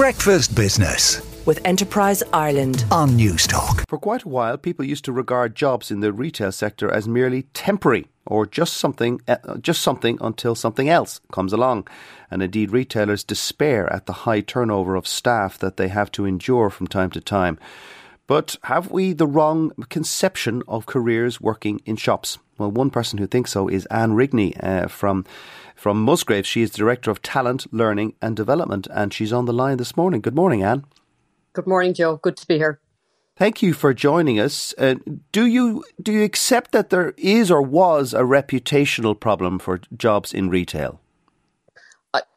Breakfast Business with Enterprise Ireland on Newstalk. For quite a while, people used to regard jobs in the retail sector as merely temporary or just something, uh, just something until something else comes along. And indeed, retailers despair at the high turnover of staff that they have to endure from time to time. But have we the wrong conception of careers working in shops? Well, one person who thinks so is Anne Rigney uh, from from Musgrave. She is Director of Talent, Learning and Development, and she's on the line this morning. Good morning, Anne. Good morning, Joe. Good to be here. Thank you for joining us. Uh, do you do you accept that there is or was a reputational problem for jobs in retail?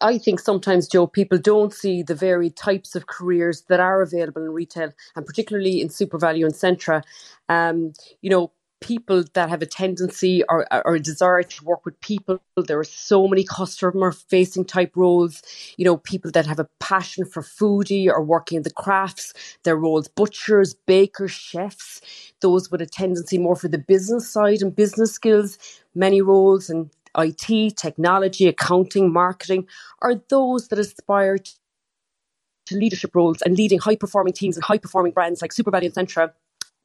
I, think sometimes, Joe, people don't see the varied types of careers that are available in retail, and particularly in SuperValu and Centra. Um, you know, people that have a tendency or, or a desire to work with people. There are so many customer facing type roles, you know, people that have a passion for foodie or working in the crafts, their roles, butchers, bakers, chefs, those with a tendency more for the business side and business skills, many roles in IT, technology, accounting, marketing, are those that aspire to leadership roles and leading high performing teams and high performing brands like SuperValu and Centra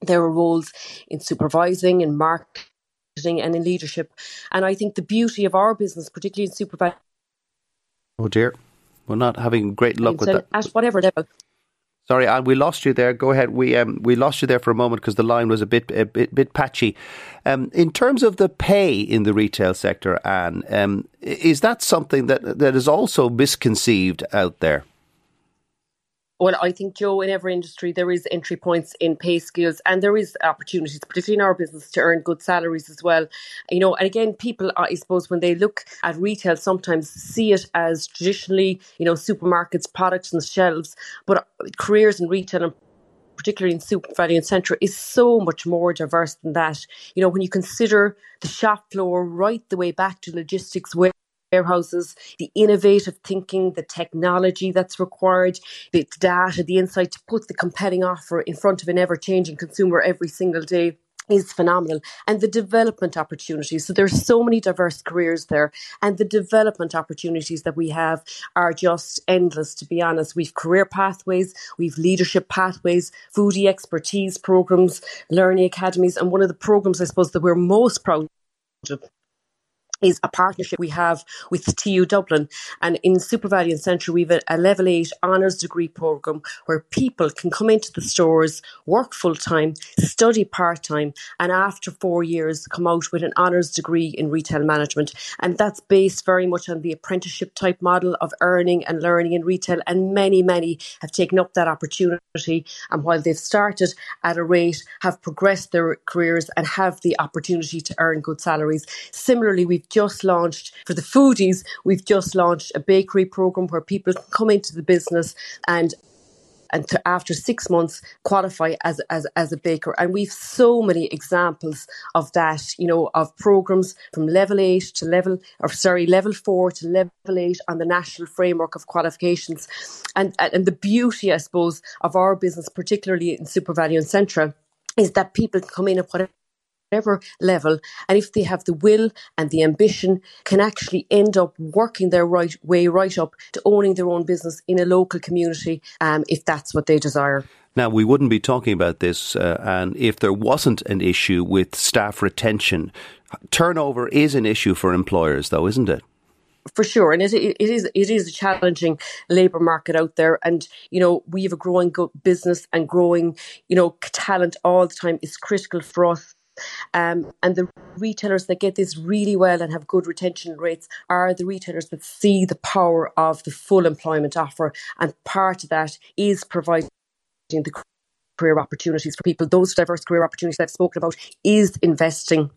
there are roles in supervising, in marketing, and in leadership. And I think the beauty of our business, particularly in SuperValu. Oh dear, we're not having great luck with that. At whatever level. Sorry, Anne, we lost you there. Go ahead. We um, we lost you there for a moment because the line was a bit a bit, bit patchy. Um, in terms of the pay in the retail sector, Anne, um, is that something that that is also misconceived out there? Well, I think, Joe, in every industry, there is entry points in pay scales and there is opportunities, particularly in our business, to earn good salaries as well. You know, and again, people, I suppose, when they look at retail, sometimes see it as traditionally, you know, supermarkets, products and shelves, but careers in retail and particularly in SuperValu and Centra, is so much more diverse than that. You know, when you consider the shop floor right the way back to logistics, where warehouses, the innovative thinking, the technology that's required, the data, the insight to put the compelling offer in front of an ever changing consumer every single day is phenomenal. And the development opportunities. So there's so many diverse careers there. And the development opportunities that we have are just endless to be honest. We've career pathways we've leadership pathways foodie expertise programs learning academies. And one of the programs i suppose that we're most proud of is a partnership we have with TU Dublin. And in SuperValu and Centra, we have a, a, level eight honours degree programme where people can come into the stores, work full time, study part time, and after four years come out with an honours degree in retail management. And that's based very much on the apprenticeship type model of earning and learning in retail. And many, many have taken up that opportunity. And while they've started at a rate, have progressed their careers and have the opportunity to earn good salaries. Similarly, we've just launched for the foodies, we've just launched a bakery program where people can come into the business and and to, after six months qualify as, as as a baker. And we've so many examples of that, you know, of programs from level eight to level or sorry, level four to level eight on the national framework of qualifications. And and the beauty, I suppose, of our business, particularly in SuperValu and Centra, is that people come in at whatever whatever level, and if they have the will and the ambition, can actually end up working their right way right up to owning their own business in a local community, um, if that's what they desire. Now, we wouldn't be talking about this, uh, and if there wasn't an issue with staff retention, turnover is an issue for employers, though, isn't it? for sure and it, it is it is a challenging labor market out there and you know we have a growing business and growing you know talent all the time is critical for us um, and the retailers that get this really well and have good retention rates are the retailers that see the power of the full employment offer. And part of that is providing the career opportunities for people. Those diverse career opportunities I've spoken about is investing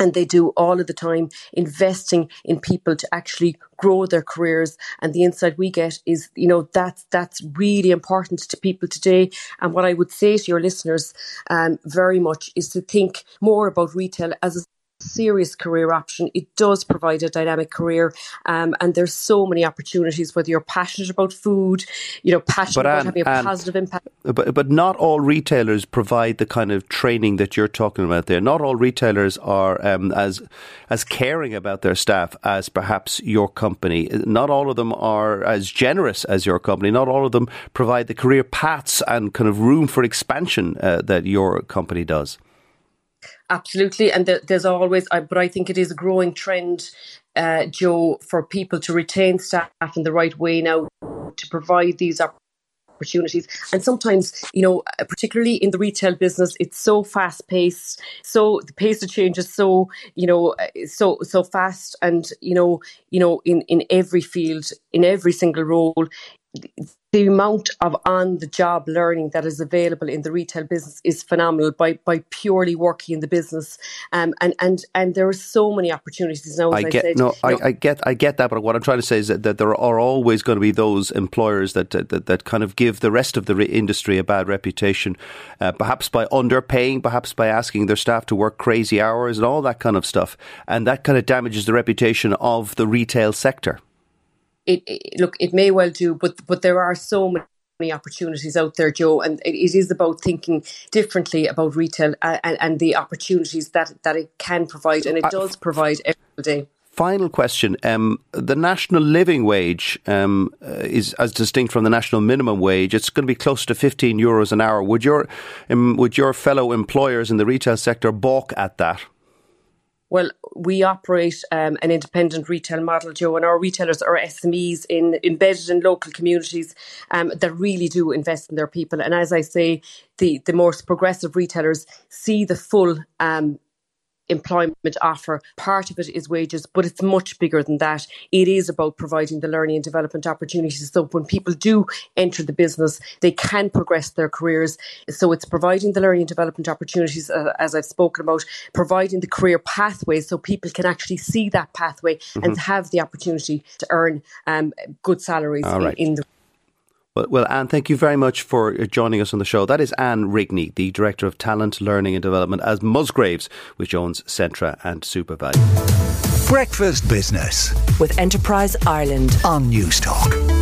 and they do all of the time investing in people to actually grow their careers. And the insight we get is you know that's that's really important to people today. And what i would say to your listeners um, very much is to think more about retail as a serious career option. It does provide a dynamic career, um, and there's so many opportunities. Whether you're passionate about food, you know, passionate but, about having a positive impact. But but not all retailers provide the kind of training that you're talking about there. Not all retailers are um, as as caring about their staff as perhaps your company. Not all of them are as generous as your company. Not all of them provide the career paths and kind of room for expansion uh, that your company does. Absolutely, and there's always, I, but I think it is a growing trend, uh, Joe, for people to retain staff in the right way now to provide these opportunities. And sometimes, you know, particularly in the retail business, it's so fast paced. So the pace of change is so, you know, so so fast. And you know, you know, in in every field, in every single role, the amount of on the job learning that is available in the retail business is phenomenal by by purely working in the business. Um, and and and there are so many opportunities now I get I said, no I, I, get I get that but what I'm trying to say is that, that there are always going to be those employers that that, that kind of give the rest of the industry a bad reputation uh, perhaps by underpaying perhaps by asking their staff to work crazy hours and all that kind of stuff. And that kind of damages the reputation of the retail sector it, it, look, it may well do, but but there are so many opportunities out there, Joe, and it, it is about thinking differently about retail and, and, and, the opportunities that that it can provide, and it uh, does provide every day. Final question: um, The national living wage um, uh, is as distinct from the national minimum wage. It's going to be close to fifteen euros an hour. Would your um, would your fellow employers in the retail sector balk at that? Well, we operate um, an independent retail model, Joe, and our retailers are SMEs in, embedded in local communities um, that really do invest in their people. And as I say, the, the most progressive retailers see the full um, employment offer. Part of it is wages, but it's much bigger than that. It is about providing the learning and development opportunities. So when people do enter the business, they can progress their careers. So it's providing the learning and development opportunities, uh, as I've spoken about, providing the career pathways so people can actually see that pathway mm-hmm. and have the opportunity to earn um, good salaries in, in the well, well, Anne, thank you very much for uh, joining us on the show. That is Anne Rigney, the Director of Talent, Learning and Development as Musgraves, which owns Centra and SuperValu. Breakfast Business with Enterprise Ireland on Newstalk.